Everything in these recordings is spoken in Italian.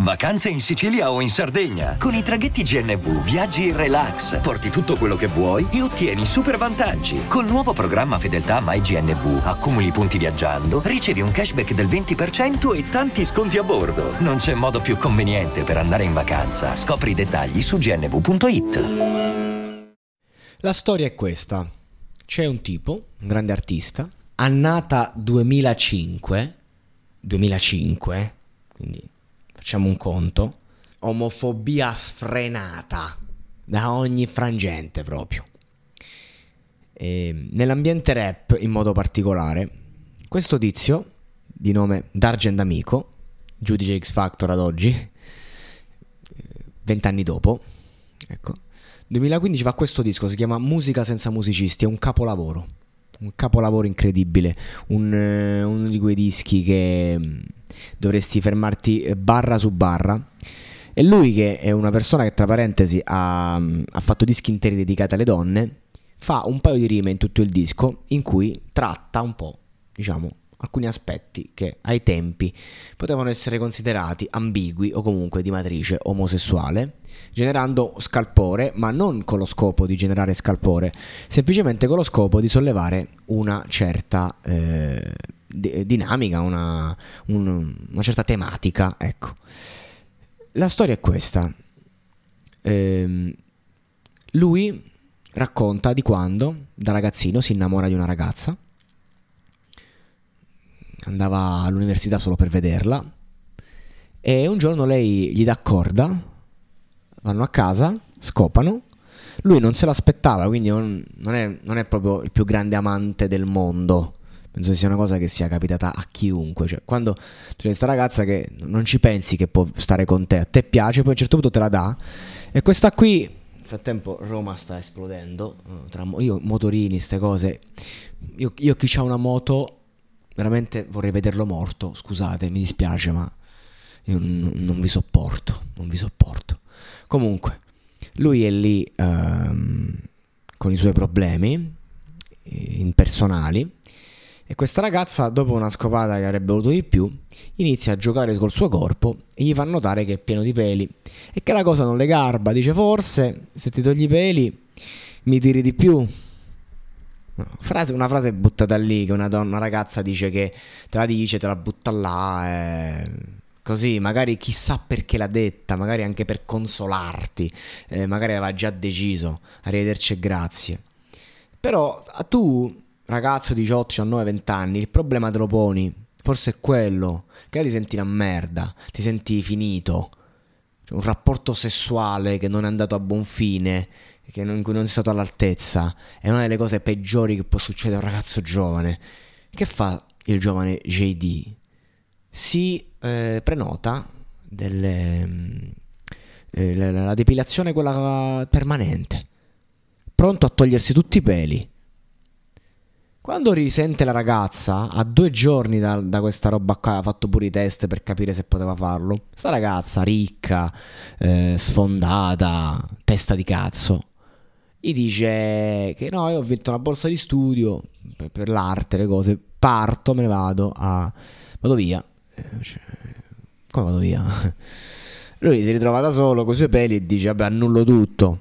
Vacanze in Sicilia o in Sardegna. Con i traghetti GNV viaggi in relax, porti tutto quello che vuoi e ottieni super vantaggi. Col nuovo programma Fedeltà MyGNV accumuli punti viaggiando, ricevi un cashback del 20% e tanti sconti a bordo. Non c'è modo più conveniente per andare in vacanza. Scopri i dettagli su gnv.it. La storia è questa. C'è un tipo, un grande artista, annata 2005, 2005, quindi facciamo un conto, omofobia sfrenata. Da ogni frangente proprio. E nell'ambiente rap in modo particolare, questo tizio di nome D'Argent Amico, giudice X Factor ad oggi, vent'anni dopo, ecco, 2015 fa questo disco, si chiama Musica senza musicisti, è un capolavoro, un capolavoro incredibile, un, eh, uno di quei dischi che mm, dovresti fermarti eh, barra su barra. E lui che è una persona che tra parentesi ha, mm, ha fatto dischi interi dedicati alle donne, fa un paio di rime in tutto il disco in cui tratta un po', diciamo, alcuni aspetti che ai tempi potevano essere considerati ambigui o comunque di matrice omosessuale, generando scalpore, ma non con lo scopo di generare scalpore, semplicemente con lo scopo di sollevare una certa eh, di- dinamica, una, un- una certa tematica. Ecco. La storia è questa. Ehm, lui racconta di quando da ragazzino si innamora di una ragazza andava all'università solo per vederla e un giorno lei gli dà corda, vanno a casa, scopano, lui non se l'aspettava, quindi non, è, non è proprio il più grande amante del mondo. Penso sia una cosa che sia capitata a chiunque. Cioè, quando c'è questa ragazza che non ci pensi che può stare con te, a te piace, poi a un certo punto te la dà. E questa qui, nel frattempo, Roma sta esplodendo. Tra, io, motorini, queste cose. Io, io chi ha una moto veramente vorrei vederlo morto, scusate, mi dispiace, ma io n- non vi sopporto, non vi sopporto. Comunque, lui è lì ehm, con i suoi problemi eh, impersonali e questa ragazza, dopo una scopata che avrebbe voluto di più, inizia a giocare col suo corpo e gli fa notare che è pieno di peli e che la cosa non le garba. Dice forse se ti togli i peli mi tiri di più. Frase- una frase buttata lì che una, donna, una ragazza dice che te la dice, te la butta là. eh, Così, magari chissà perché l'ha detta, magari anche per consolarti, eh, magari aveva già deciso. Arrivederci e grazie. Però a tu, ragazzo di 18, 19, 20 anni, il problema te lo poni. Forse è quello. Che ti senti una merda, ti senti finito. Cioè, un rapporto sessuale che non è andato a buon fine, che non- in cui non sei stato all'altezza, è una delle cose peggiori che può succedere a un ragazzo giovane. Che fa il giovane JD? Si eh, prenota delle, mm, eh, la, la depilazione quella permanente, pronto a togliersi tutti i peli. Quando risente la ragazza, a due giorni da, da questa roba qua, ha fatto pure i test per capire se poteva farlo. Sta ragazza ricca, eh, sfondata, testa di cazzo, gli dice che no, io ho vinto una borsa di studio per, per l'arte, le cose, parto, me ne vado, a, vado via. Eh, cioè, come vado via? Lui si ritrova da solo con i suoi peli e dice, vabbè, annullo tutto.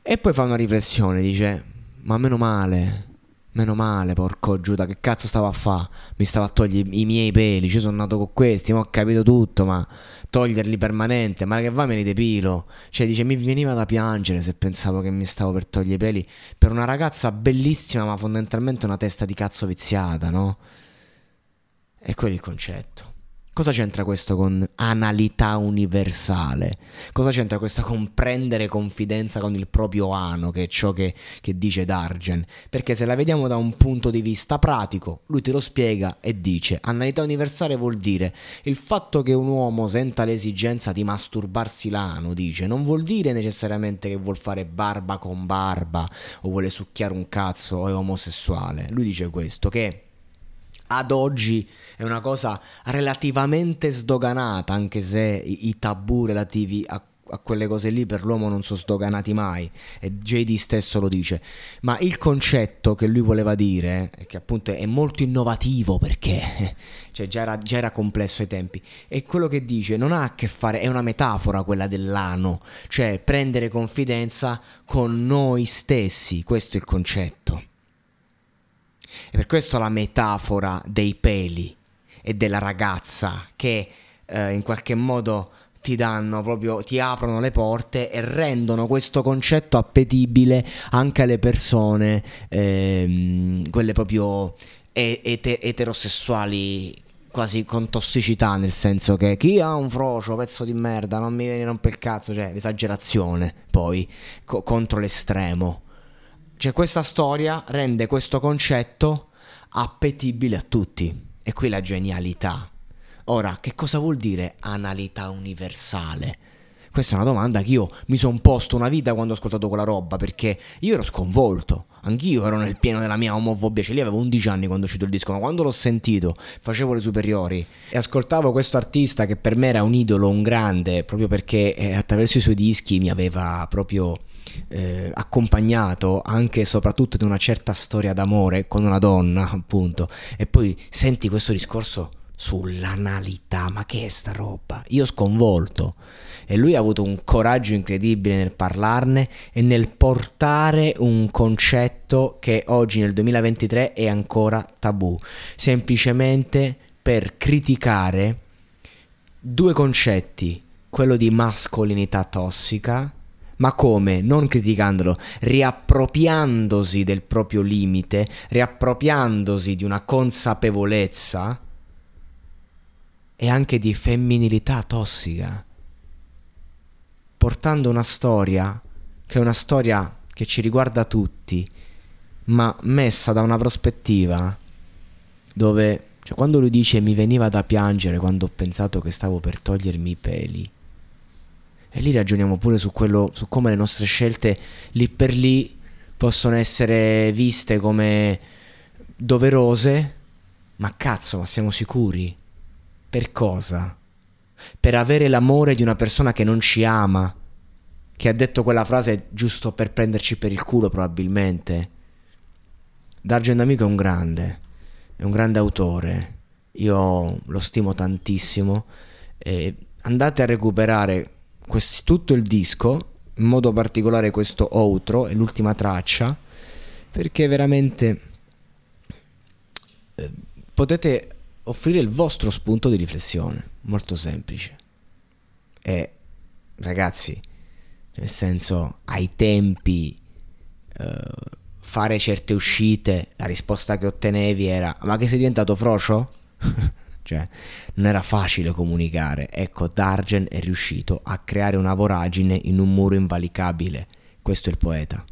E poi fa una riflessione, dice, ma meno male, Meno male, porco Giuda, che cazzo stavo a fa? Mi stavo a togliere i miei peli, ci sono nato con questi, ma ho capito tutto, ma toglierli permanente, ma che va me li depilo. Cioè, dice, mi veniva da piangere se pensavo che mi stavo per togliere i peli per una ragazza bellissima, ma fondamentalmente una testa di cazzo viziata, no? E quello è il concetto. Cosa c'entra questo con analità universale? Cosa c'entra questo con prendere confidenza con il proprio ano, che è ciò che, che, dice Dargen? Perché se la vediamo da un punto di vista pratico, lui te lo spiega e dice: analità universale vuol dire il fatto che un uomo senta l'esigenza di masturbarsi l'ano, dice, non vuol dire necessariamente che vuol fare barba con barba o vuole succhiare un cazzo o è omosessuale. Lui dice questo, che ad oggi è una cosa relativamente sdoganata, anche se i, i tabù relativi a, a, quelle cose lì per l'uomo non sono sdoganati mai, e JD stesso lo dice. Ma il concetto che lui voleva dire, che appunto è molto innovativo perché cioè già, era, già era complesso ai tempi, è quello che dice, non ha a che fare, è una metafora quella dell'ano, cioè prendere confidenza con noi stessi, questo è il concetto. E per questo la metafora dei peli e della ragazza che eh, in qualche modo ti danno proprio, ti aprono le porte e rendono questo concetto appetibile anche alle persone, ehm, quelle proprio et- eterosessuali quasi con tossicità, nel senso che chi ha un frocio, pezzo di merda, non mi viene rompe il cazzo, cioè l'esagerazione poi co- contro l'estremo. Cioè questa storia rende questo concetto appetibile a tutti. E qui la genialità. Ora, che cosa vuol dire analità universale? Questa è una domanda che io mi sono posto una vita quando ho ascoltato quella roba, perché io ero sconvolto. Anch'io ero nel pieno della mia omofobia, cioè lì avevo 11 anni quando è uscito il disco, ma quando l'ho sentito, facevo le superiori e ascoltavo questo artista che per me era un idolo, un grande, proprio perché eh, attraverso i suoi dischi mi aveva proprio eh, accompagnato anche e soprattutto di una certa storia d'amore con una donna, appunto, e poi senti questo discorso sull'analità, ma che è sta roba? Io sconvolto. E lui ha avuto un coraggio incredibile nel parlarne e nel portare un concetto che oggi nel 2023 è ancora tabù, semplicemente per criticare due concetti, quello di mascolinità tossica ma come? Non criticandolo, riappropriandosi del proprio limite, riappropriandosi di una consapevolezza e anche di femminilità tossica, portando una storia che è una storia che ci riguarda tutti, ma messa da una prospettiva dove, cioè, quando lui dice mi veniva da piangere quando ho pensato che stavo per togliermi i peli, e lì ragioniamo pure su, quello, su come le nostre scelte lì per lì possono essere viste come doverose, ma cazzo, ma siamo sicuri? Per cosa? Per avere l'amore di una persona che non ci ama, che ha detto quella frase giusto per prenderci per il culo probabilmente. D'Argent Amico è un grande, è un grande autore, io lo stimo tantissimo. Andate a recuperare quest- tutto il disco, in modo particolare questo outro e l'ultima traccia, perché veramente eh, potete offrire il vostro spunto di riflessione, molto semplice. E ragazzi, nel senso, ai tempi eh, fare certe uscite, la risposta che ottenevi era ma che sei diventato frocio? cioè non era facile comunicare. Ecco, Dargen è riuscito a creare una voragine in un muro invalicabile. Questo è il poeta.